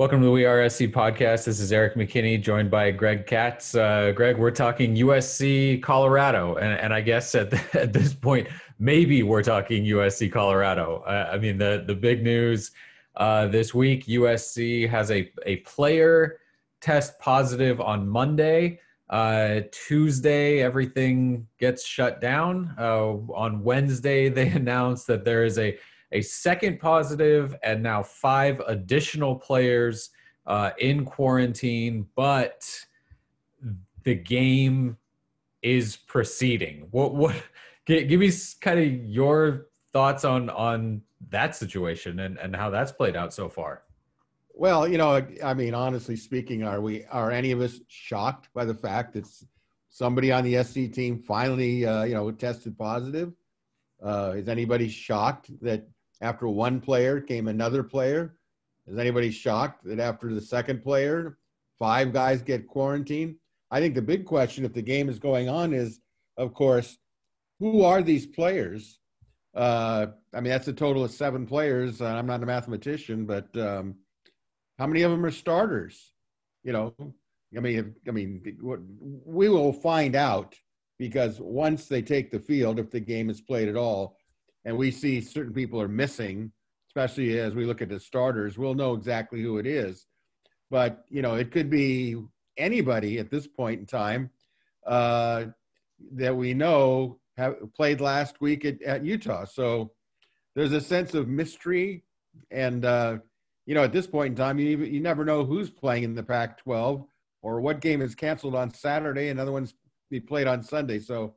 Welcome to the We Are SC podcast. This is Erik McKinney, joined by Greg Katz. Uh, Greg, we're talking USC Colorado, and, and I guess at, the, at this point, maybe we're talking USC Colorado. Uh, I mean, the the big news uh, this week: USC has a a player test positive on Monday. Uh, Tuesday, everything gets shut down. Uh, on Wednesday, they announce that there is a a second positive, and now five additional players uh, in quarantine. But the game is proceeding. What what? Give me kind of your thoughts on on that situation and and how that's played out so far. Well, you know, I mean, honestly speaking, are we are any of us shocked by the fact that somebody on the SC team finally, uh, you know, tested positive? Uh, is anybody shocked that after one player came another player. Is anybody shocked that after the second player, five guys get quarantined? I think the big question, if the game is going on, is of course, who are these players? Uh, I mean, that's a total of seven players. I'm not a mathematician, but um, how many of them are starters? You know, I mean, I mean, we will find out because once they take the field, if the game is played at all, and we see certain people are missing, especially as we look at the starters, we'll know exactly who it is. But you know, it could be anybody at this point in time uh, that we know have played last week at, at Utah. So there's a sense of mystery, and uh, you know, at this point in time, you you never know who's playing in the Pac-12 or what game is canceled on Saturday and other ones be played on Sunday. So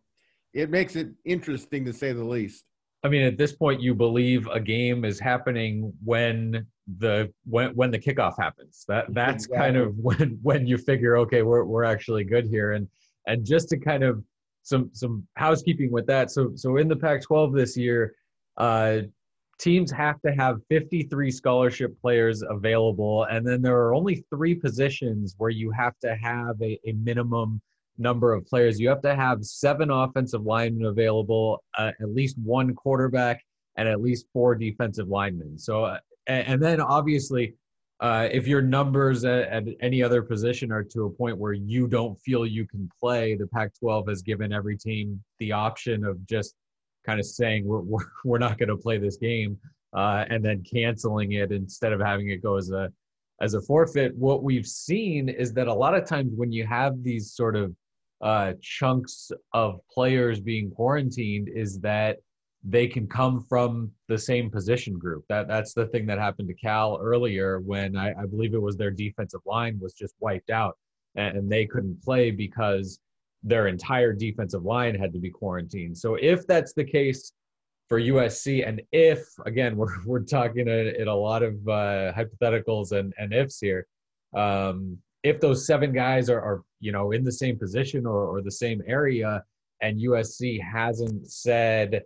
it makes it interesting to say the least. I mean, at this point, you believe a game is happening when the when when the kickoff happens. That that's exactly. kind of when when you figure, okay, we're we're actually good here. And and just to kind of some some housekeeping with that. So so in the Pac-12 this year, uh, teams have to have 53 scholarship players available, and then there are only three positions where you have to have a, a minimum number of players. You have to have seven offensive linemen available, uh, at least one quarterback, and at least four defensive linemen. So, uh, and, then obviously, uh, if your numbers at, at, any other position are to a point where you don't feel you can play, the Pac 12 has given every team the option of just kind of saying, we're, we're, we're not going to play this game. Uh, and then canceling it instead of having it go as a as a forfeit. What we've seen is that a lot of times when you have these sort of uh, chunks of players being quarantined is that they can come from the same position group. That that's the thing that happened to Cal earlier when I, I believe it was their defensive line was just wiped out and, and they couldn't play because their entire defensive line had to be quarantined. So if that's the case for USC, and if again we're we're talking in a lot of uh, hypotheticals and and ifs here, um, if those seven guys are, are you know in the same position or, or the same area and USC hasn't said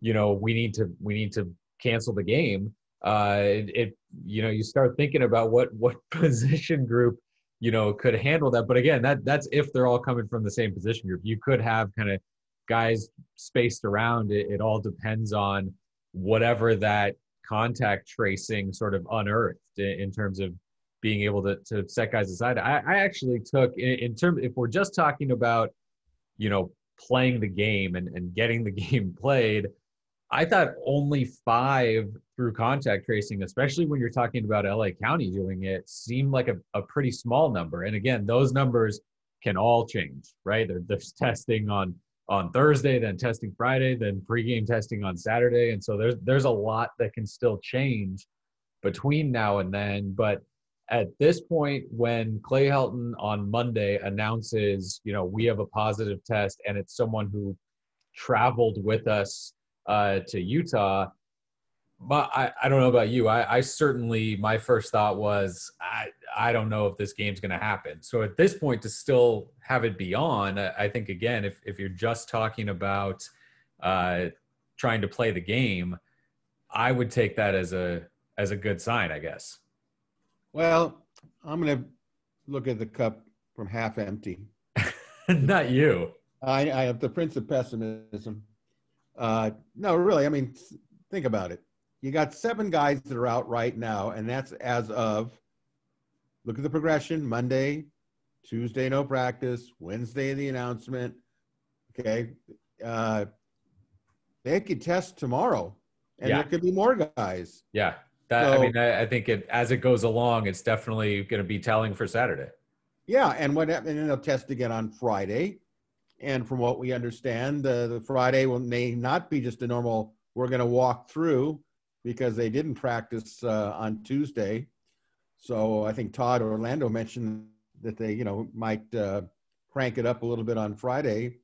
you know we need to we need to cancel the game uh it, it you know you start thinking about what what position group you know could handle that. But again that that's if they're all coming from the same position group. You could have kind of guys spaced around. It, it all depends on whatever that contact tracing sort of unearthed in, in terms of being able to, to set guys aside. I, I actually took in, in terms if we're just talking about, you know, playing the game and, and getting the game played, I thought only five through contact tracing, especially when you're talking about LA County doing it, seemed like a, a pretty small number. And again, those numbers can all change, right? there's testing on on Thursday, then testing Friday, then pregame testing on Saturday, and so there's there's a lot that can still change between now and then. But at this point, when Clay Helton on Monday announces, you know, we have a positive test and it's someone who traveled with us uh, to Utah, but I, I don't know about you. I, I certainly, my first thought was, I, I don't know if this game's going to happen. So at this point, to still have it be on, I think, again, if, if you're just talking about uh, trying to play the game, I would take that as a, as a good sign, I guess. Well, I'm going to look at the cup from half empty. Not you. I, I have the prince of pessimism. Uh, no, really. I mean, think about it. You got seven guys that are out right now, and that's as of look at the progression Monday, Tuesday, no practice, Wednesday, the announcement. Okay. Uh, they could test tomorrow and Yeah. there could be more guys. Yeah, that I mean, I, I think it as it goes along, it's definitely going to be telling for Saturday. Yeah, and what and then they'll test again on Friday. And from what we understand, uh, the Friday will may not be just a normal. We're going to walk through because they didn't practice uh, on Tuesday. So I think Todd Orlando mentioned that they, you know, might uh, crank it up a little bit on Friday.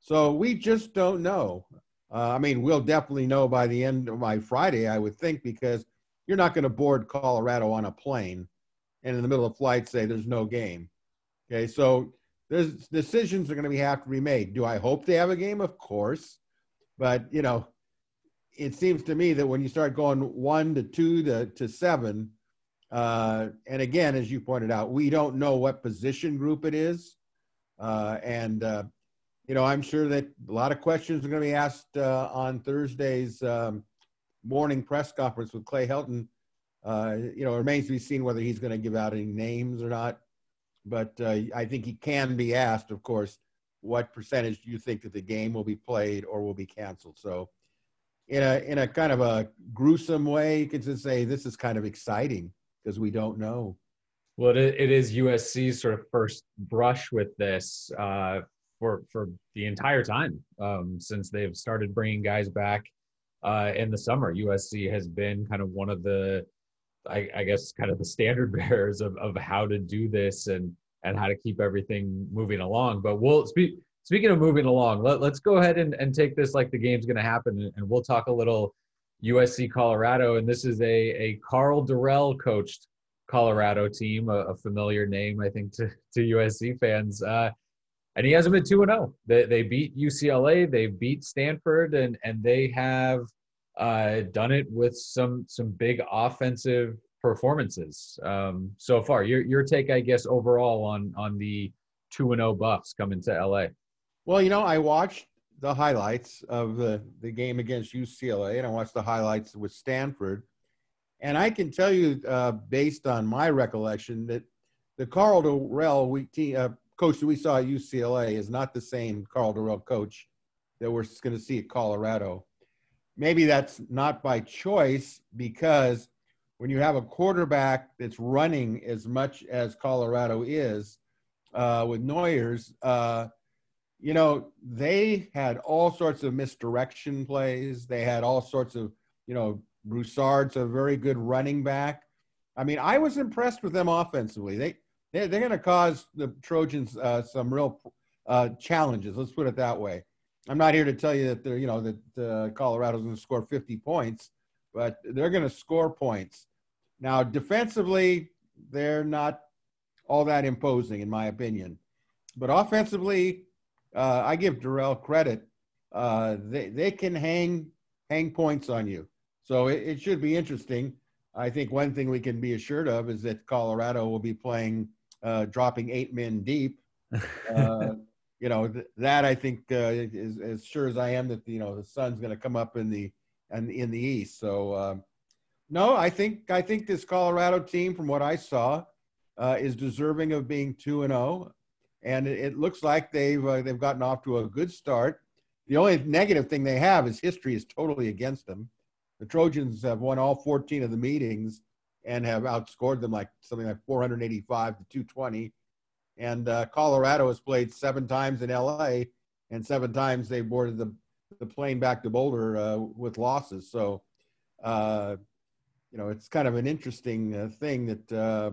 So we just don't know. Uh, I mean, we'll definitely know by the end of my Friday, I would think, because you're not going to board Colorado on a plane and in the middle of flight say there's no game. Okay, so there's decisions are going to be have to be made. Do I hope they have a game? Of course, but you know, it seems to me that when you start going one to two to to seven, uh, and again, as you pointed out, we don't know what position group it is, uh, and uh, you know, I'm sure that a lot of questions are going to be asked uh, on Thursday's um, morning press conference with Clay Helton. Uh, you know, it remains to be seen whether he's going to give out any names or not but uh, I think he can be asked, of course, what percentage do you think that the game will be played or will be canceled? So, in a in a kind of a gruesome way, you can just say this is kind of exciting because we don't know. Well, it, it is USC's sort of first brush with this uh, for for the entire time um, since they've started bringing guys back uh, in the summer. USC has been kind of one of the, I, I guess, kind of the standard bearers of, of how to do this and and how to keep everything moving along. But we'll speak. Speaking of moving along, let, let's go ahead and, and take this like the game's going to happen, and, and we'll talk a little USC Colorado. And this is a a Karl Dorrell coached Colorado team, a, a familiar name, I think, to, to USC fans. Uh, and he hasn't been 2 0. They, they beat UCLA, they beat Stanford, and, and they have uh, done it with some some big offensive performances um, so far. Your, your take, I guess, overall on, on the 2 0 Buffs coming to LA. Well, you know, I watched the highlights of the the game against UCLA, and I watched the highlights with Stanford, and I can tell you, uh, based on my recollection, that the Karl Dorrell we, uh, coach that we saw at UCLA is not the same Karl Dorrell coach that we're going to see at Colorado. Maybe that's not by choice because when you have a quarterback that's running as much as Colorado is uh, with Noyers, uh, you know, they had all sorts of misdirection plays. They had all sorts of, you know, Broussard's a very good running back. I mean, I was impressed with them offensively. They, they they're going to cause the Trojans uh, some real uh, challenges. Let's put it that way. I'm not here to tell you that they're, you know, that uh, Colorado's going to score 50 points, but they're going to score points. Now, defensively, they're not all that imposing, in my opinion. But offensively, uh, I give Dorrell credit. Uh, they they can hang hang points on you, so it, it, should be interesting. I think one thing we can be assured of is that Colorado will be playing uh, dropping eight men deep. Uh, you know th- that I think uh, is as sure as I am that you know the sun's going to come up in the and in the east. So um, no, I think I think this Colorado team, from what I saw, uh, is deserving of being two and zero and it, it looks like they've uh, they've gotten off to a good start. The only negative thing they have is history is totally against them. The Trojans have won all 14 of the meetings and have outscored them like something like 485 to 220. And uh, Colorado has played seven times in LA, and seven times they boarded the the plane back to Boulder uh, with losses. So, uh, you know, it's kind of an interesting uh, thing that uh,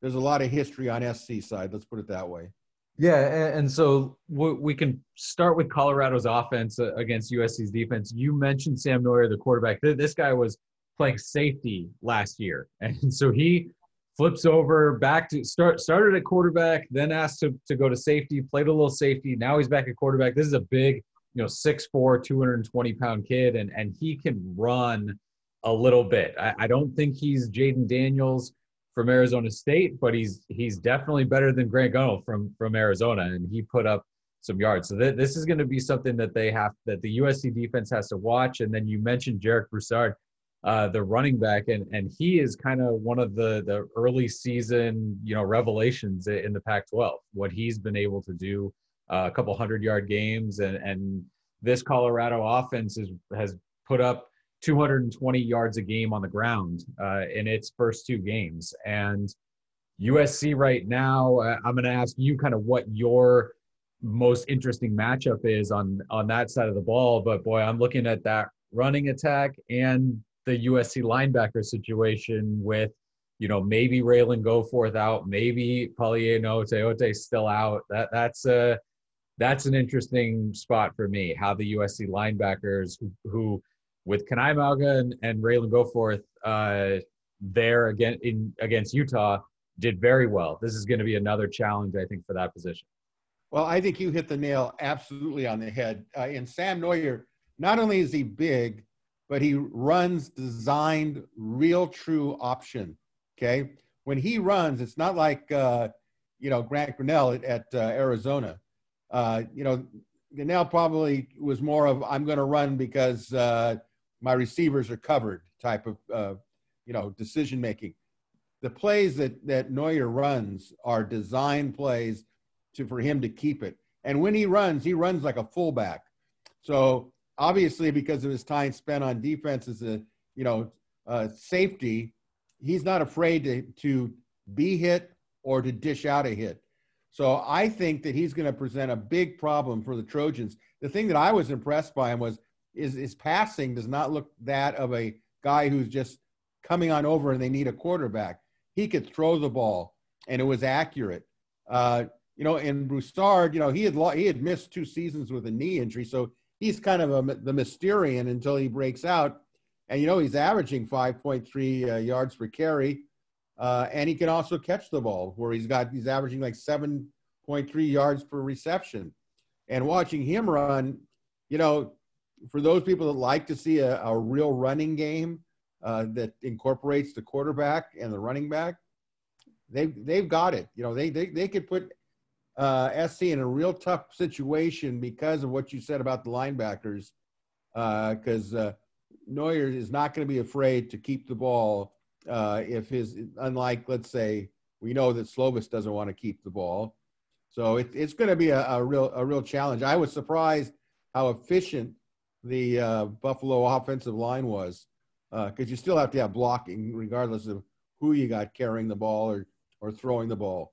there's a lot of history on SC side. Let's put it that way. Yeah, and so we can start with Colorado's offense uh, against USC's defense. You mentioned Sam Noyer, the quarterback. This guy was playing safety last year, and so he flips over back to start started at quarterback, then asked to, to go to safety, played a little safety. Now he's back at quarterback. This is a big, you know, 6'4", 220 pound kid, and and he can run a little bit. I, I don't think he's Jayden Daniels from Arizona State, but he's he's definitely better than Grant Gunnell from from Arizona, and he put up some yards. So th- this is going to be something that they have that the USC defense has to watch. And then you mentioned Jarek Broussard. Uh, the running back, and and he is kind of one of the the early season you know revelations in the Pac-12. What he's been able to do, uh, a couple hundred yard games, and and this Colorado offense is, has put up 220 yards a game on the ground uh, in its first two games, and USC right now. Uh, I'm going to ask you kind of what your most interesting matchup is on on that side of the ball. But boy, I'm looking at that running attack and the USC linebacker situation with, you know, maybe Ralen Goforth out, maybe Palaie Gaoteote still out. That that's a that's an interesting spot for me. How the USC linebackers who, who with Kana'i Mauga and, and Ralen Goforth uh, there again in against Utah did very well. This is going to be another challenge, I think, for that position. Well, I think you hit the nail absolutely on the head. Uh, and Sam Noyer, not only is he big, but he runs designed real true option. Okay. When he runs, it's not like, uh, you know, Grant Gunnell at, at uh, Arizona. Uh, you know, Gunnell probably was more of, I'm going to run because uh, my receivers are covered type of, uh, you know, decision making. The plays that, that Noyer runs are design plays to, for him to keep it. And when he runs, he runs like a fullback. So obviously because of his time spent on defense as a you know uh, safety, he's not afraid to to be hit or to dish out a hit. So I think that he's going to present a big problem for the Trojans. The thing that I was impressed by him was is his passing does not look that of a guy who's just coming on over and they need a quarterback. He could throw the ball and it was accurate. Uh, you know, and Broussard, you know, he had he had missed two seasons with a knee injury, so he's kind of a, the Mysterian until he breaks out. And, you know, he's averaging 5.3 uh, yards per carry. Uh, and he can also catch the ball where he's got, he's averaging like 7.3 yards per reception. And watching him run, you know, for those people that like to see a, a real running game uh, that incorporates the quarterback and the running back, they've, they've got it. You know, they, they, they could put uh, SC in a real tough situation because of what you said about the linebackers. Uh, because uh, uh, Noyer is not going to be afraid to keep the ball uh, if his, unlike, let's say, we know that Slovis doesn't want to keep the ball. So it, it's going to be a, a, real a real challenge. I was surprised how efficient the uh, Buffalo offensive line was Uh, because uh, you still have to have blocking regardless of who you got carrying the ball or, or throwing the ball.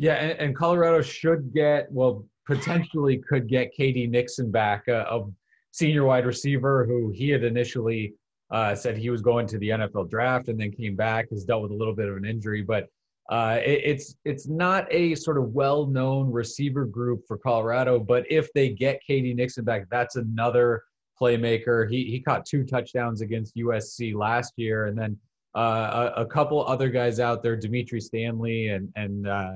Yeah, and, and, Colorado should get, well, potentially could get KD Nixon back, a, a senior wide receiver who he had initially uh, said he was going to the NFL draft and then came back, has dealt with a little bit of an injury, but uh, it, it's it's not a sort of well-known receiver group for Colorado. But if they get KD Nixon back, that's another playmaker. He he caught two touchdowns against USC last year, and then uh, a, a, couple other guys out there, Dimitri Stanley and and uh,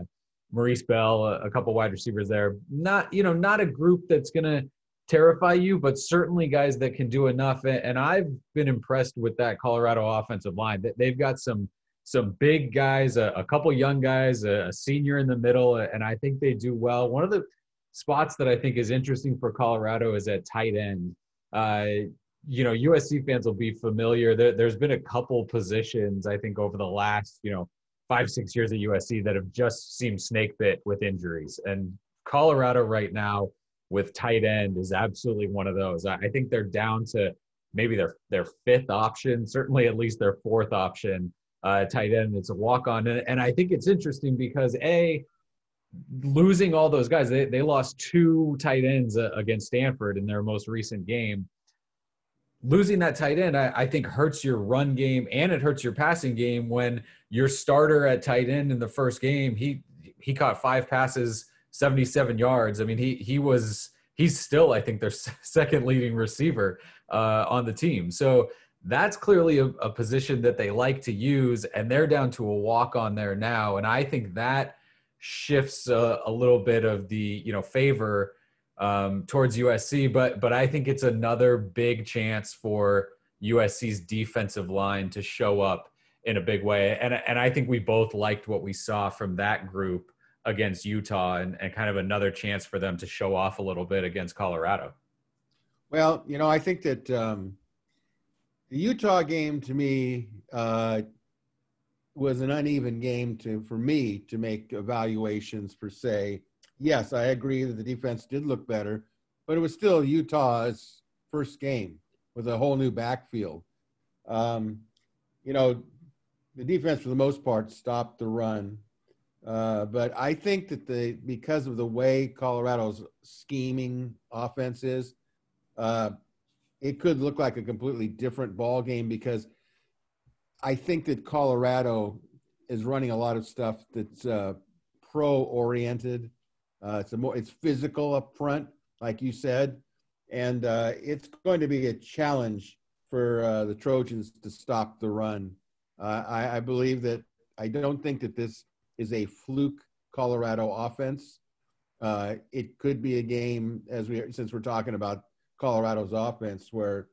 Maurice Bell, a, a couple wide receivers there. Not you know not a group that's gonna terrify you, but certainly guys that can do enough. And I've been impressed with that Colorado offensive line. That They've got some some big guys, a, a couple young guys, a, a, senior in the middle, and I think they do well. One of the spots that I think is interesting for Colorado is at tight end. Uh, you know, USC fans will be familiar. There, there's been a couple positions I think over the last you know five, six years at USC that have just seemed snake bit with injuries. And Colorado right now with tight end is absolutely one of those. I think they're down to maybe their their fifth option, certainly at least their fourth option uh, tight end. It's a walk on, and, and I think it's interesting because a losing all those guys, they they lost two tight ends uh, against Stanford in their most recent game losing that tight end, I, I, think hurts your run game and it hurts your passing game when your starter at tight end in the first game, he he caught five passes, 77 yards. I mean, he he was he's still, I think, their second leading receiver uh, on the team. So that's clearly a, a position that they like to use, and they're down to a walk on there now. And I think that shifts a, a little bit of the you know favor um, towards USC, but but I think it's another big chance for USC's defensive line to show up in a big way. And and I think we both liked what we saw from that group against Utah, and, and kind of another chance for them to show off a little bit against Colorado. Well, you know, I think that um, the Utah game to me uh, was an uneven game to for me to make evaluations per se. Yes, I agree that the defense did look better, but it was still Utah's first game with a whole new backfield. Um, you know, the defense for the most part stopped the run, uh, but I think that the because of the way Colorado's scheming offense is, uh, it could look like a completely different ball game because I think that Colorado is running a lot of stuff that's uh, pro oriented. Uh, it's more it's physical up front, like you said, and uh, it's going to be a challenge for uh, the Trojans to stop the run. Uh, I, I, believe that I don't think that this is a fluke Colorado offense. Uh, it could be a game as we since we're talking about Colorado's offense, where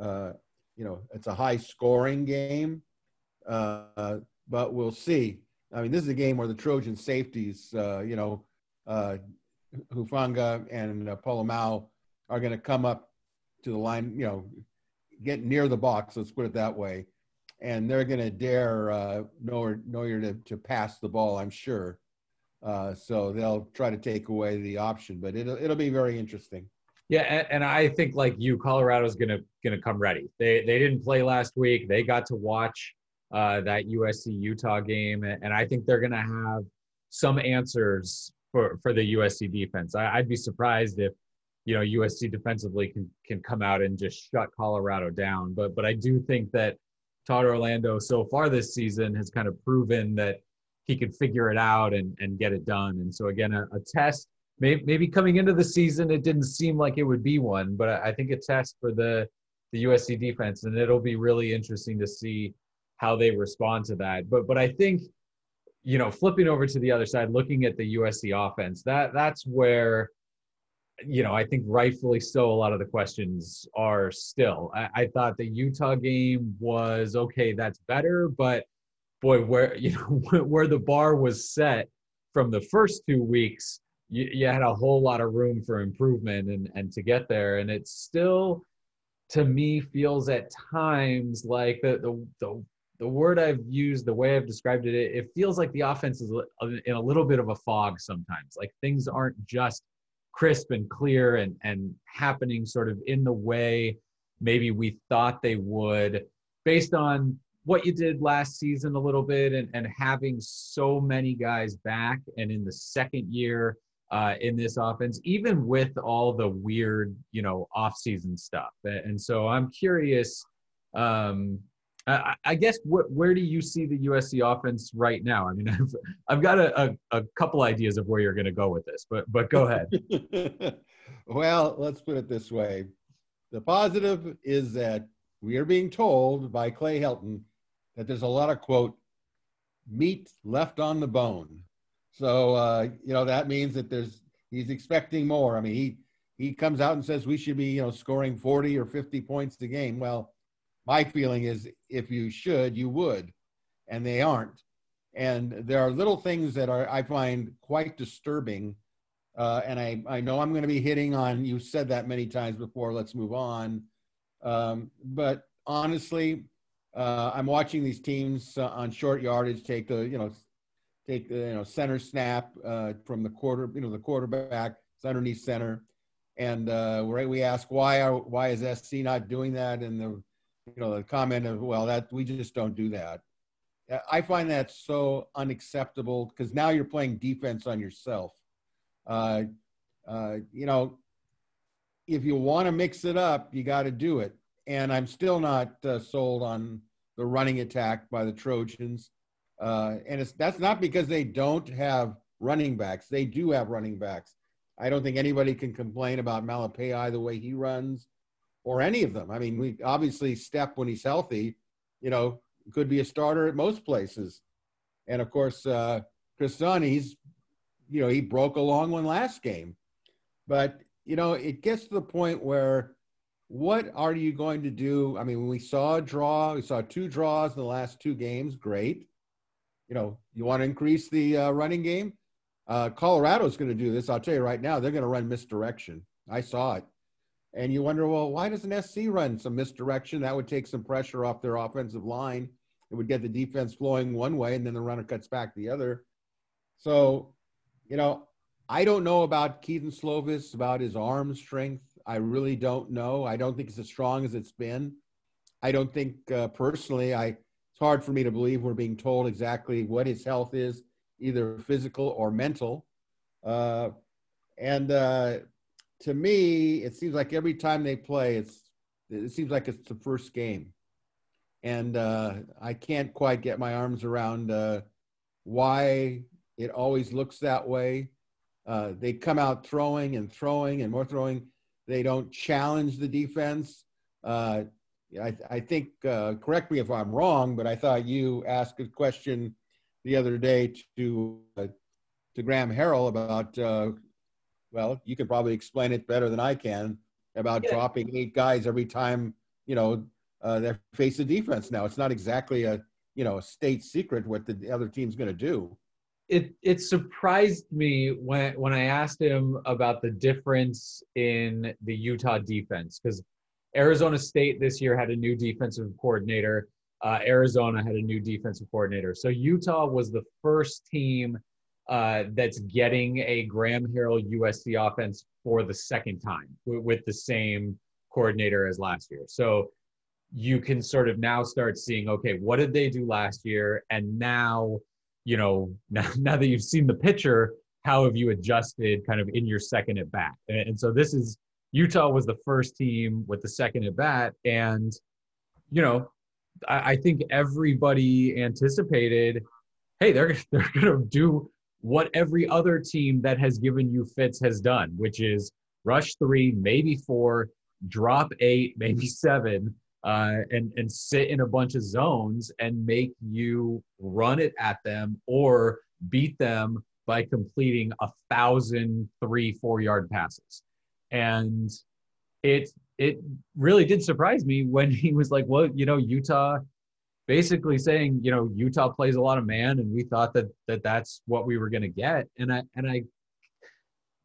uh, you know it's a high scoring game, but we'll see. I mean, this is a game where the Trojan safeties, you know, uh, Hufanga and uh, Polamalu are going to come up to the line, you know, get near the box. Let's put it that way, and they're going to dare uh, Noyer to, to pass the ball. I'm sure. Uh, so they'll try to take away the option, but it'll it'll be very interesting. Yeah, and, and, I think like you, Colorado's gonna gonna come ready. They they didn't play last week. They got to watch uh, that USC Utah game, and I think they're gonna have some answers for for the USC defense. I, I'd be surprised if you know USC defensively can can come out and just shut Colorado down. But but I do think that Todd Orlando so far this season has kind of proven that he can figure it out and and get it done. And so again, a, a test maybe, maybe coming into the season it didn't seem like it would be one, but I think a test for the the USC defense, and it'll be really interesting to see how they respond to that. But but I think you know flipping over to the other side, looking at the USC offense, that that's where you know I think rightfully so. A lot of the questions are still. I, I thought the Utah game was okay. That's better, but boy, where you know where the bar was set from the first two weeks you, you had a whole lot of room for improvement and, and to get there. And it still, to me, feels at times like the, the, the, the word I've used, the way I've described it, it, feels like the offense is in a little bit of a fog sometimes. Like things aren't just crisp and clear and, and happening sort of in the way maybe we thought they would based on what you did last season a little bit and, and having so many guys back and in the second year uh, in this offense, even with all the weird, you know, off-season stuff. And so I'm curious. Um, I, I guess wh- where do you see the USC offense right now? I mean, I've, I've got a, a, a couple ideas of where you're going to go with this, but but go ahead. well, let's put it this way: the positive is that we are being told by Clay Helton that there's a lot of quote meat left on the bone so uh, you know that means that there's he's expecting more. I mean, he he comes out and says we should be you know scoring 40 or 50 points a game. Well, my feeling is if you should, you would, and they aren't. And there are little things that are I find quite disturbing. Uh, and I, I know I'm going to be hitting on you said that many times before. Let's move on. Um, but honestly, uh, I'm watching these teams uh, on short yardage take the you know take the you know center snap uh, from the quarter, you know, the quarterback, it's underneath center, and uh, we ask why are why is SC not doing that, and the you know the comment of well that we just don't do that. I find that so unacceptable because now you're playing defense on yourself. Uh, uh, you know, if you want to mix it up, you got to do it. And I'm still not uh, sold on the running attack by the Trojans. Uh, and it's that's not because they don't have running backs. They do have running backs. I don't think anybody can complain about Malepeai the way he runs, or any of them. I mean, we obviously Stepp when he's healthy, you know, could be a starter at most places. And of course, uh, Chris Dunn, he's, you know, he broke a long one last game. But you know, it gets to the point where what are you going to do? I mean, we saw a draw, we saw two draws in the last two games, great you know, you want to increase the uh, running game. Uh, Colorado's going to do this. I'll tell you right now, they're going to run misdirection. I saw it. And you wonder, well, why doesn't SC run some misdirection? That would take some pressure off their offensive line. It would get the defense flowing one way, and then the runner cuts back the other. So, you know, I don't know about Kedon Slovis, about his arm strength. I really don't know. I don't think it's as strong as it's been. I don't think uh, personally, I it's hard for me to believe we're being told exactly what his health is, either physical or mental. Uh, and uh, to me, it seems like every time they play, it's it seems like it's the first game, and uh, I can't quite get my arms around uh, why it always looks that way. Uh, they come out throwing and throwing and more throwing. They don't challenge the defense. Uh, I, I, think, uh, correct me if I'm wrong, but I thought you asked a question the other day to uh, to Graham Harrell about well, you can probably explain it better than I can about yeah. dropping eight guys every time you know uh, they face the defense. Now it's not exactly a you know a state secret what the other team's going to do. It it surprised me when when I asked him about the difference in the Utah defense because Arizona State this year had a new defensive coordinator. Uh, Arizona had a new defensive coordinator. So Utah was the first team uh, that's getting a Graham Harrell USC offense for the second time w- with the same coordinator as last year. So you can sort of now start seeing, okay, what did they do last year? And now, you know, now, now that you've seen the picture, how have you adjusted kind of in your second at bat? And, and so this is Utah was the first team with the second at bat. And, you know, I, I think everybody anticipated, hey, they're, they're to do what every other team that has given you fits has done, which is rush three, maybe four, drop eight, maybe seven, uh, and and sit in a bunch of zones and make you run it at them or beat them by completing a thousand three four yard passes, and it it really did surprise me when he was like, well, you know, Utah basically saying, you know, Utah plays a lot of man, and we thought that that that's what we were going to get. And I and I,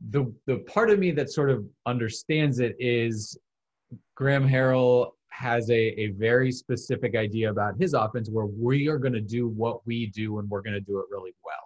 the the part of me that sort of understands it is Graham Harrell has a, a very specific idea about his offense where we are going to do what we do and we're going to do it really well.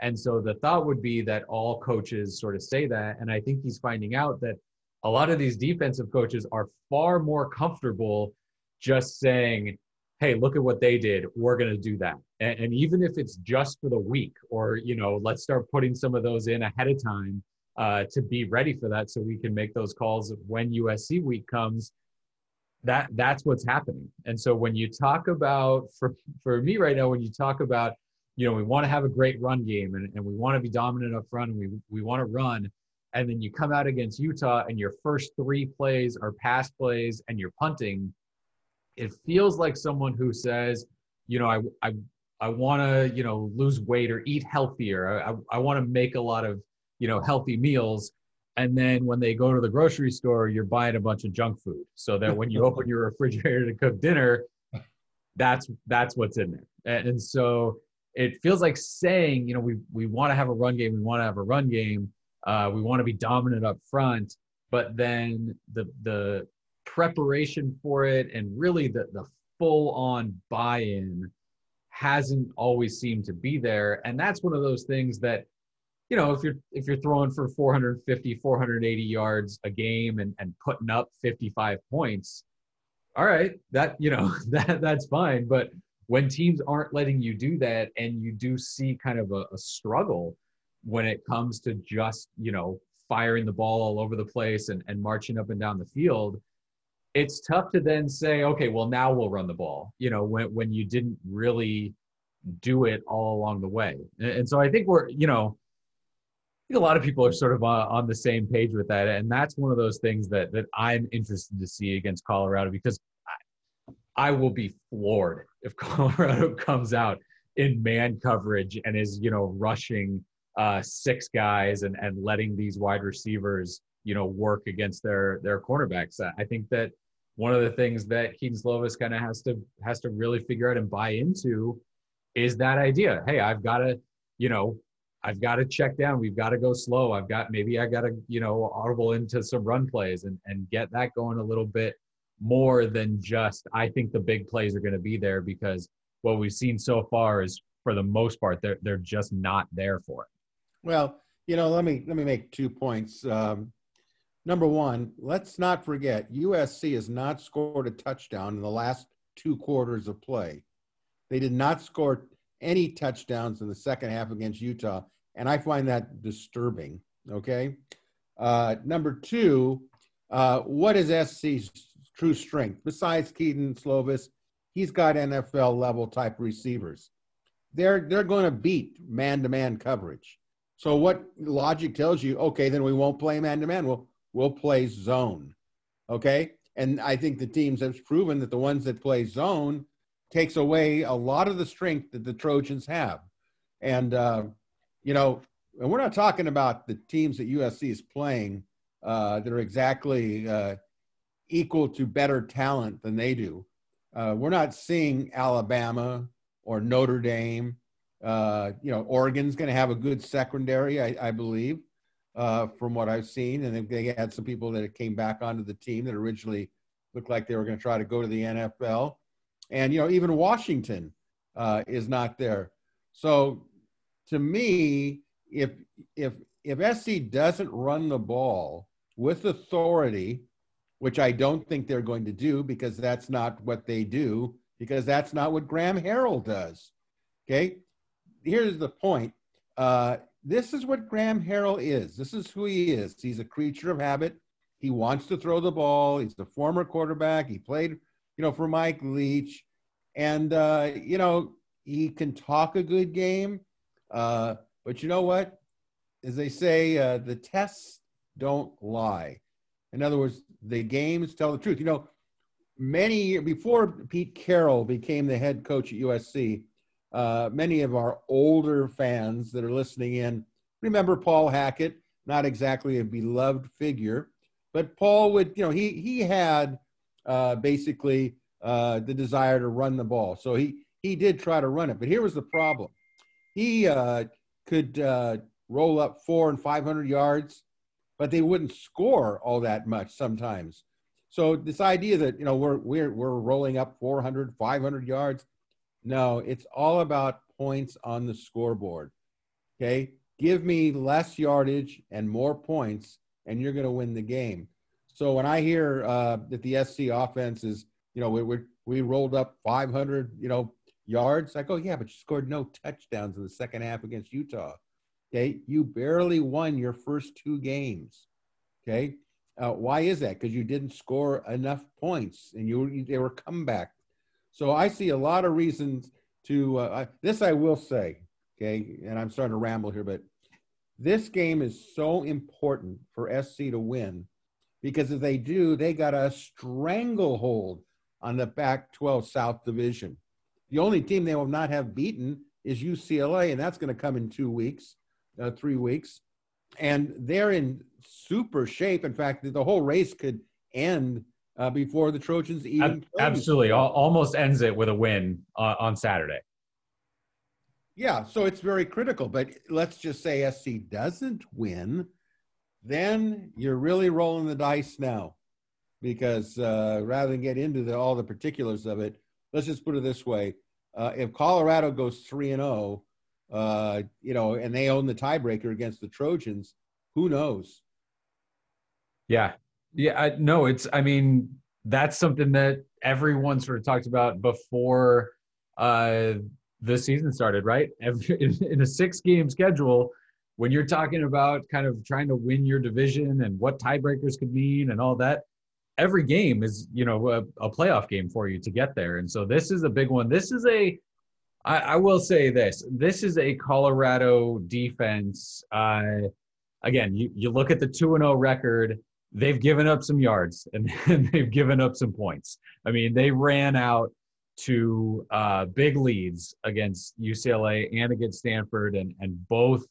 And so the thought would be that all coaches sort of say that. And I think he's finding out that a lot of these defensive coaches are far more comfortable just saying, hey look at what they did. We're going to do that. And, and, even if it's just for the week or you know let's start putting some of those in ahead of time uh, to be ready for that so we can make those calls when usc week comes that that's what's happening. And so when you talk about for for me right now when you talk about you know we want to have a great run game and, and we want to be dominant up front and we, we want to run and then you come out against utah and your first three plays are pass plays and you're punting it feels like someone who says, you know, I I I want to you know lose weight or eat healthier. I I want to make a lot of you know healthy meals. And then when they go to the grocery store, you're buying a bunch of junk food, so that when you open your refrigerator to cook dinner, that's that's what's in there. And, and so it feels like saying, you know, we we want to have a run game, we want to have a run game, uh, we want to be dominant up front, but then the the preparation for it and really the, the full on buy in hasn't always seemed to be there. And that's one of those things that, you know, if you're if you're throwing for 450, 480 yards a game and, and putting up 55 points, all right, that you know, that that's fine. But when teams aren't letting you do that and you do see kind of a, a struggle when it comes to just, you know, firing the ball all over the place and, and marching up and down the field, it's tough to then say, okay, well now we'll run the ball. You know, when when you didn't really do it all along the way. And, so I think we're, you know, I think a lot of people are sort of on, on the same page with that, and that's one of those things that that I'm interested to see against Colorado because I, I will be floored if Colorado comes out in man coverage and is you know rushing uh, six guys and and letting these wide receivers you know work against their their cornerbacks. I think that one of the things that Kedon Slovis kind of has to has to really figure out and buy into is that idea. Hey, I've got to, you know, I've got to check down. We've got to go slow. I've got maybe I got to you know audible into some run plays and and get that going a little bit more than just I think the big plays are going to be there because what we've seen so far is for the most part they're they're just not there for it. Well, you know, let me let me make two points. Um, number one, let's not forget USC has not scored a touchdown in the last two quarters of play. They did not score any touchdowns in the second half against Utah, and I find that disturbing. Okay. Uh, number two, uh, what is SC's true strength besides Kedon Slovis? He's got NFL level type receivers. They're they're going to beat man to man coverage. So what logic tells you? Okay, then we won't play man to man. We'll we'll play zone. Okay, and I think the teams have proven that the ones that play zone takes away a lot of the strength that the Trojans have. And, uh, you know, and we're not talking about the teams that USC is playing uh, that are exactly uh, equal to better talent than they do. Uh, we're not seeing Alabama or Notre Dame. Uh, you know, Oregon's going to have a good secondary, I, I believe, uh, from what I've seen. And they had some people that came back onto the team that originally looked like they were going to try to go to the NFL and you know even Washington uh, is not there. So to me, if if if SC doesn't run the ball with authority, which I don't think they're going to do because that's not what they do, because that's not what Graham Harrell does. Okay, here's the point. Uh, this is what Graham Harrell is. This is who he is. He's a creature of habit. He wants to throw the ball. He's the former quarterback. He played you know, for Mike Leach. And, uh, you know, he can talk a good game. Uh, but you know what? As they say, uh, the tests don't lie. In other words, the games tell the truth. You know, many before Pete Carroll became the head coach at USC, uh, many of our older fans that are listening in remember Paul Hackett, not exactly a beloved figure, but Paul would, you know, he he had uh, basically uh, the desire to run the ball. So he he did try to run it, but here was the problem: he uh, could uh, roll up four and five hundred yards, but they wouldn't score all that much sometimes. So this idea that you know we're we're we're rolling up 400, 500 yards, no, it's all about points on the scoreboard. Okay, give me less yardage and more points, and you're going to win the game. So when I hear uh, that the SC offense is, you know, we we we rolled up 500, you know, yards, I go, yeah, but you scored no touchdowns in the second half against Utah. Okay, you barely won your first two games. Okay, uh, why is that? Because you didn't score enough points, and you they were comeback. So I see a lot of reasons to uh, this. I will say, okay, and I'm starting to ramble here, but this game is so important for SC to win because if they do, they got a stranglehold on the Pac 12 South Division. The only team they will not have beaten is UCLA, and that's going to come in two weeks, uh, three weeks. And they're in super shape. In fact, the whole race could end uh, before the Trojans even. Absolutely. Almost ends it with a win uh, on Saturday. Yeah, so it's very critical. But let's just say SC doesn't win then you're really rolling the dice now because uh, rather than get into the, all the particulars of it, let's just put it this way: uh, if Colorado goes three and zero, oh, uh, you know, and they own the tiebreaker against the Trojans, who knows? Yeah, yeah, I, no, it's. I mean, that's something that everyone sort of talked about before uh, the season started, right? Every, in, in a six-game schedule when you're talking about kind of trying to win your division and what tiebreakers could mean and all that, every game is you know a, a playoff game for you to get there. And so this is a big one. This is a I, I will say this: this is a Colorado defense. Uh, again, you, you look at the two and zero oh record. They've given up some yards and, and they've given up some points. I mean, they ran out to uh, big leads against UCLA and against Stanford, and and both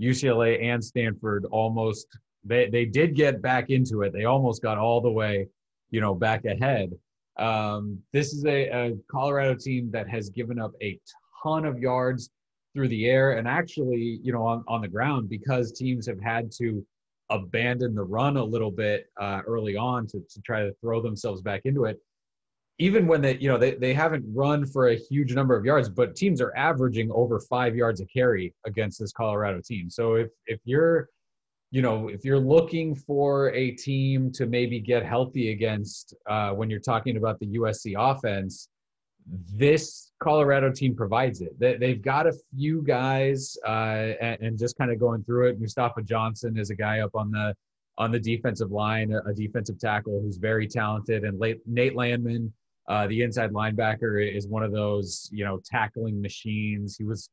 UCLA and Stanford almost they they did get back into it. They almost got all the way, you know, back ahead. Um, this is a, a Colorado team that has given up a ton of yards. through the air and actually, you know, on, on the ground because teams have had to abandon the run a little bit uh, early on to, to try to throw themselves back into it. Even when they, you know, they, they haven't run for a huge number of yards, but teams are averaging over five yards a carry against this Colorado team. So if if you're, you know, if you're looking for a team to maybe get healthy against uh, when you're talking about the USC offense, this Colorado team provides it. They, have got a few guys, uh, and, and, just kind of going through it. Mustafa Johnson is a guy up on the on the defensive line, a, defensive tackle who's very talented, and late, Nate Landman, uh, the inside linebacker, is one of those you know tackling machines. He was.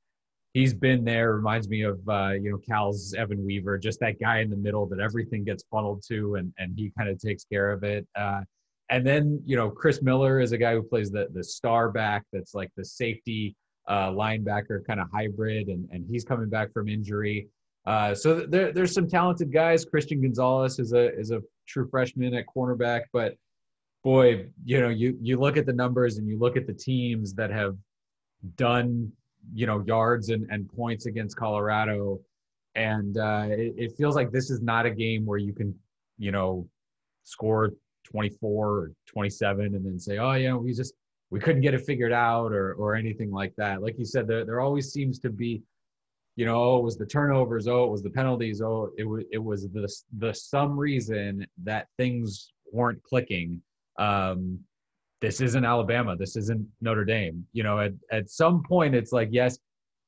He's been there. Reminds me of uh, you know Cal's Evan Weaver, just that guy in the middle that everything gets funneled to, and and he kind of takes care of it. Uh, and then you know Chris Miller is a guy who plays the the star back that's like the safety uh, linebacker kind of hybrid, and and he's coming back from injury. Uh, so there, there's some talented guys. Christian Gonzalez is a is a true freshman at cornerback, but boy, you know you you look at the numbers and you look at the teams that have done you know yards and, and points against Colorado, and uh, it, it feels like this is not a game where you can you know score 24 or 27 and then say, oh, yeah, we just, we couldn't get it figured out or, or anything like that. Like you said, there, there always seems to be, you know, oh, it was the turnovers. Oh, it was the penalties. Oh, it was, it was the, the some reason that things weren't clicking. Um, this isn't Alabama. This isn't Notre Dame. You know, at, at some point, it's like, yes,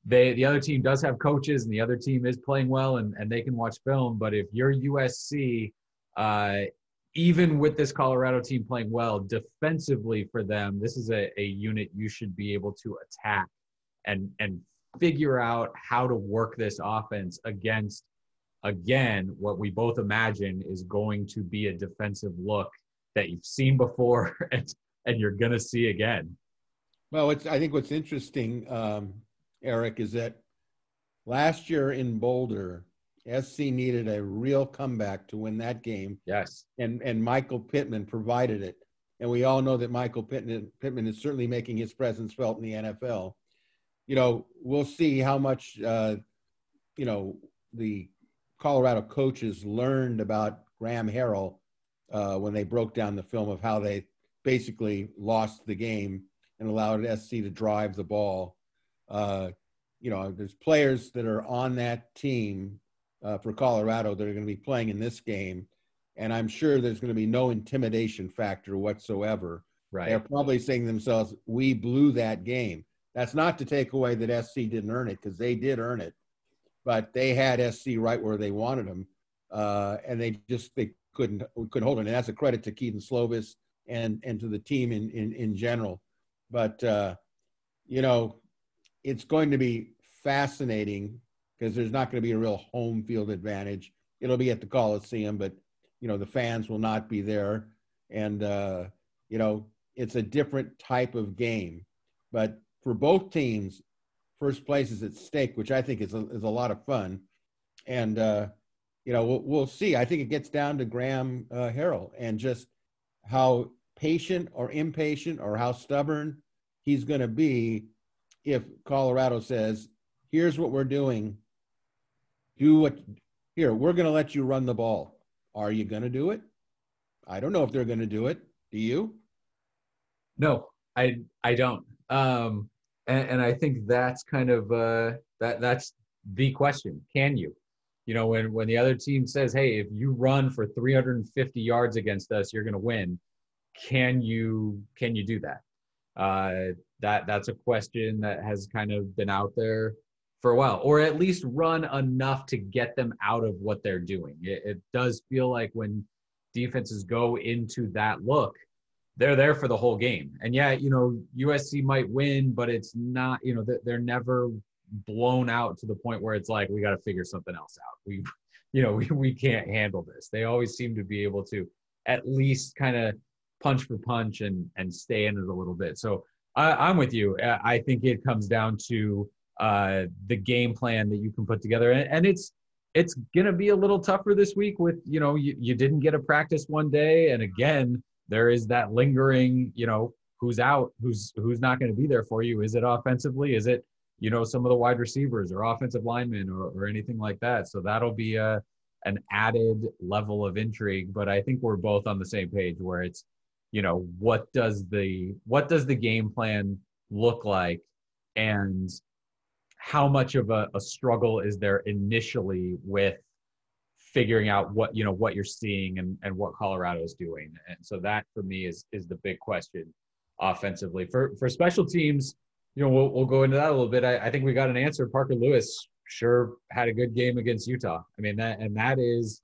they the other team does have coaches and the other team is playing well and, and they can watch film. But if you're USC, uh, even with this Colorado team playing well defensively for them, this is a, a unit you should be able to attack and and figure out how to work this offense against again what we both imagine is going to be a defensive look that you've seen before and and you're going to see again. Well, I think what's interesting, um, Erik, is that last year in Boulder, SC needed a real comeback to win that game. Yes. And and Michael Pittman provided it. And we all know that Michael Pittman, Pittman is certainly making his presence felt in the NFL. You know, we'll see how much, uh, you know, the Colorado coaches learned about Graham Harrell uh, when they broke down the film of how they basically lost the game and allowed SC to drive the ball. Uh, you know, there's players that are on that team uh, for Colorado that are going to be playing in this game, and I'm sure there's going to be no intimidation factor whatsoever. Right. They're probably saying to themselves, "We blew that game." That's not to take away that SC didn't earn it because they did earn it, but they had SC right where they wanted them, uh, and they just they couldn't couldn't hold it. And that's a credit to Kedon Slovis and and to the team in in, in general. But uh, you know, it's going to be fascinating because there's not going to be a real home field advantage. It'll be at the Coliseum, but you know the fans will not be there, and uh, you know it's a different type of game. But for both teams, first place is at stake, which I think is a, is a lot of fun, and uh, you know we'll, we'll see. I think it gets down to Graham uh, Harrell and just how patient or impatient or how stubborn he's going to be if Colorado says, "Here's what we're doing do what here we're going to let you run the ball. Are you going to do it? I don't know if they're going to do it. Do you? No i i don't. Um and, and i think that's kind of uh that that's the question. Can you? You know when when the other team says hey if you run for 350 yards against us you're going to win. Can you can you do that? Uh that that's a question that has kind of been out there for a while, or at least run enough to get them out of what they're doing. It, it, does feel like when defenses go into that look, they're there for the whole game. And yeah, you know, USC might win, but it's not, you know, they're never blown out to the point where it's like, we got to figure something else out. We, you know, we, we can't handle this. They always seem to be able to at least kind of punch for punch and, and stay in it a little bit. So I, I'm with you. I think it comes down to, uh, the game plan that you can put together. And, and it's it's gonna be a little tougher this week with you know you, you didn't get a practice one day, and again there is that lingering you know who's out, who's who's not going to be there for you. Is it offensively? Is it you know, some of the wide receivers or offensive linemen or, or anything like that. So that'll be a an added level of intrigue. But I think we're both on the same page where it's, you know, what does the what does the game plan look like, and how much of a, a struggle is there initially with figuring out what you know what you're seeing and, and what Colorado is doing. And so that for me is is the big question offensively. For for special teams, you know, we'll, we'll go into that a little bit. I, I think we got an answer. Parker Lewis sure had a good game against Utah. I mean that and that is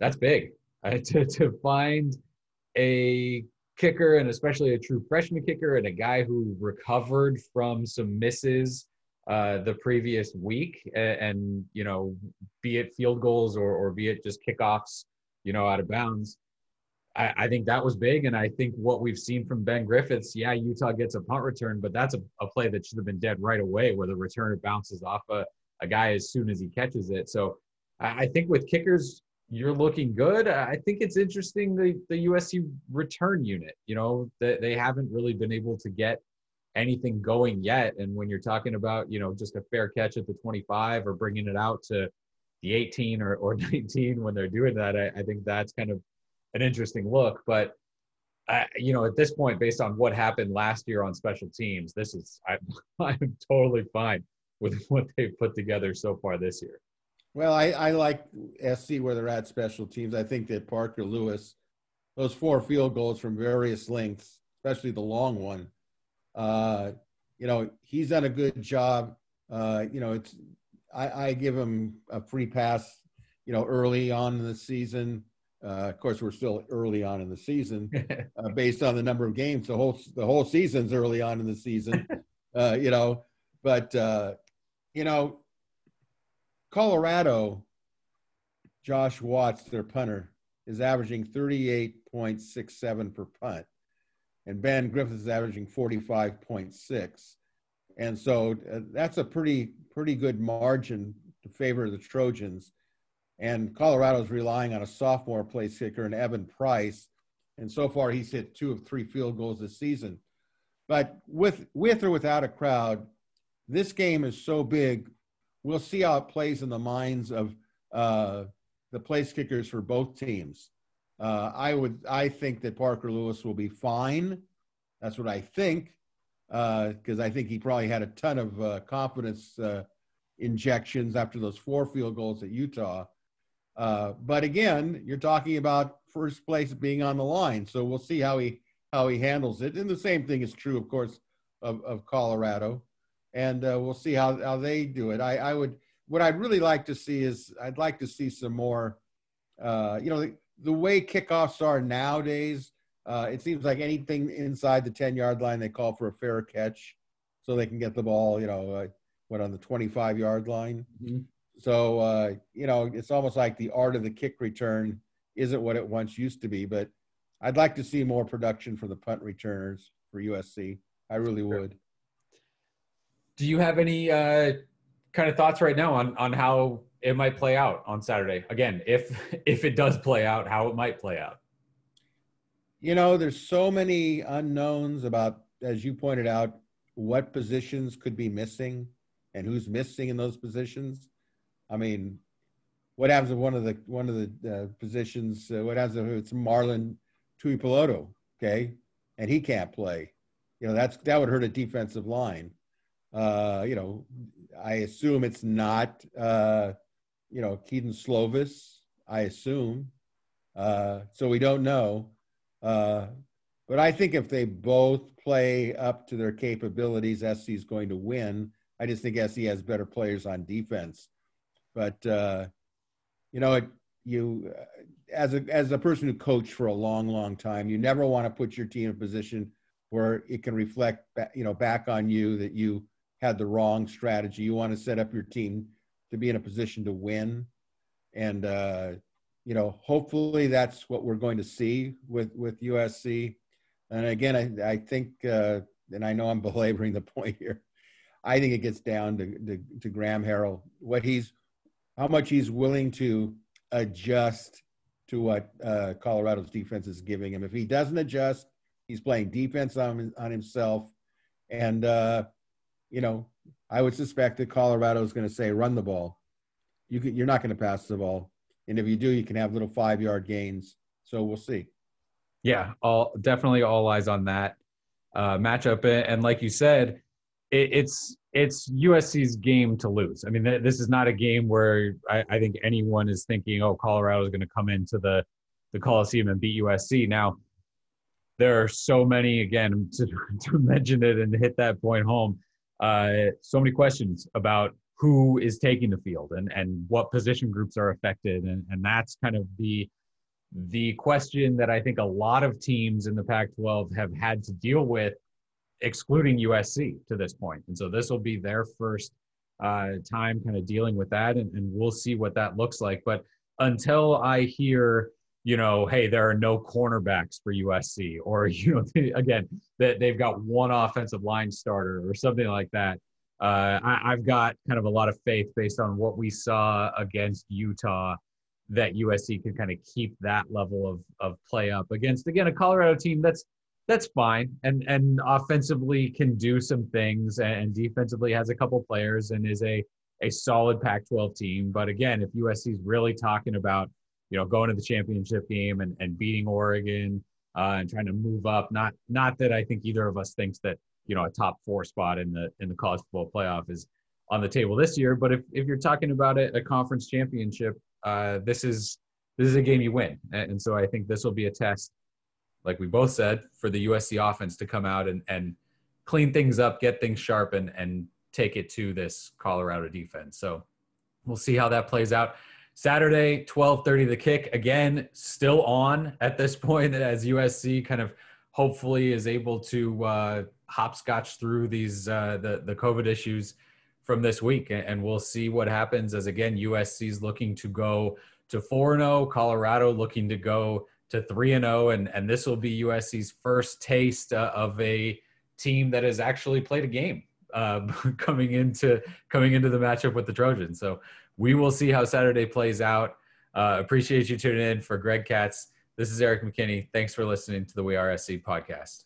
that's big uh, to to find a kicker and especially a true freshman kicker and a guy who recovered from some misses uh, the previous week and, and, you know be it field goals or, or be it just kickoffs you know out of bounds I, I, think that was big and i think what we've seen from ben griffiths yeah utah gets a punt return but that's a, a play that should have been dead right away where the returner bounces off a, a guy as soon as he catches it so I, I think with kickers you're looking good. I think it's interesting the the USC return unit. You know, they, they haven't really been able to get anything going yet. And when you're talking about, you know, just a fair catch at the 25 or bringing it out to the 18 or, or 19 when they're doing that, I, I think that's kind of an interesting look. But, I, you know, at this point, based on what happened last year on special teams, this is, I, I'm totally fine with what they've put together so far this year. Well, I, I like SC where they're at special teams. I think that Parker Lewis, those four field goals from various lengths, especially the long one, uh, you know, he's done a good job. Uh, you know, it's I, I, give him a free pass. You know, early on in the season. Uh, of course, we're still early on in the season, uh, based on the number of games. The whole the whole season's early on in the season. Uh, you know, but uh, you know, Colorado. Josh Watts, their punter, is averaging 38.67 per punt and Ben Griffiths is averaging 45.6. And so uh, that's a pretty pretty good margin to favor the Trojans. And Colorado's relying on a sophomore place kicker and Evan Price. And so far he's hit two of three field goals this season. But with with or without a crowd, this game is so big. We'll see how it plays in the minds of uh, the place kickers for both teams. Uh, I would I think that Parker Lewis will be fine. That's what I think because uh, I think he probably had a ton of uh, confidence uh, injections after those four field goals at Utah. Uh, but again, you're talking about first place being on the line, so we'll see how he how he handles it. And the same thing is true, of course, of, of Colorado, and uh, we'll see how how they do it. I, I would what I'd really like to see is I'd like to see some more. You know, the way kickoffs are nowadays, uh, it seems like anything inside the 10 yard line, they call for a fair catch so they can get the ball, you know, uh, what on the 25 yard line. Mm-hmm. So, uh, you know, it's almost like the art of the kick return isn't what it once used to be. But I'd like to see more production for the punt returners for USC. I really sure. would. Do you have any uh, kind of thoughts right now on, on how it might play out on Saturday. Again, if if it does play out, how it might play out. You know, there's so many unknowns about, as you pointed out, what positions could be missing and who's missing in those positions. I mean, what happens if one of the one of the uh, positions? Uh, what happens if it's Marlon Tuipulotu? Okay, and he can't play. You know, that's that would hurt a defensive line. Uh, you know, I assume it's not uh, you know, Kedon Slovis, I assume. Uh, so we don't know. Uh, but I think if they both play up to their capabilities, SC is going to win. I just think SC has better players on defense. But uh, you know, it, you as a as a person who coached for a long, long time, you never want to put your team in a position where it can reflect, you know, back on you that you had the wrong strategy. You want to set up your team to be in a position to win. And, uh, you know, hopefully that's what we're going to see with, with USC. And again, I, I think, uh, and I know I'm belaboring the point here, I think it gets down to, to, to Graham Harrell, what he's, how much he's willing to adjust to what uh, Colorado's defense is giving him. If he doesn't adjust, he's playing defense on, on himself. And, uh, you know, I would suspect that Colorado is going to say run the ball. You can, you're not going to pass the ball, and if you do, you can have little five yard gains. So we'll see. Yeah, all definitely all eyes on that uh, matchup, and like you said, it, it's it's USC's game to lose. I mean, th- this is not a game where I, I think anyone is thinking, "Oh, Colorado is going to come into the the Coliseum and beat USC." Now, there are so many again to, to mention it and hit that point home. Uh, so many questions about who is taking the field and and what position groups are affected, and and that's kind of the the question that I think a lot of teams in the Pac-12 have had to deal with, excluding USC to this point. And so this will be their first uh, time kind of dealing with that, and, and we'll see what that looks like. But until I hear you know, hey, there are no cornerbacks for USC, or you know, again, that they've got one offensive line starter or something like that. Uh, I, I've got kind of a lot of faith based on what we saw against Utah that USC can kind of keep that level of of play up against again a Colorado team that's that's fine and and offensively can do some things and defensively has a couple players and is a a solid Pac-12 team. But again, if USC is really talking about you know, going to the championship game and, and beating Oregon uh, and trying to move up. Not not that I think either of us thinks that you know a top four spot in the in the college football playoff is on the table this year. But if, if you're talking about it, a conference championship, uh, this is this is a game you win, and, so I think this will be a test, like we both said, for the USC offense to come out and and clean things up, get things sharp, and and take it to this Colorado defense. So we'll see how that plays out. Saturday, 12:30 the kick again still on at this point as USC kind of hopefully is able to uh, hopscotch through these uh, the the COVID issues from this week and we'll see what happens as again USC is looking to go to 4-0, Colorado looking to go to 3-0 and and this will be USC's first taste uh, of a team that has actually played a game uh, coming into coming into the matchup with the Trojans. So we will see how Saturday plays out. Uh, appreciate you tuning in for Greg Katz. This is Erik McKinney. Thanks for listening to the We Are SC podcast.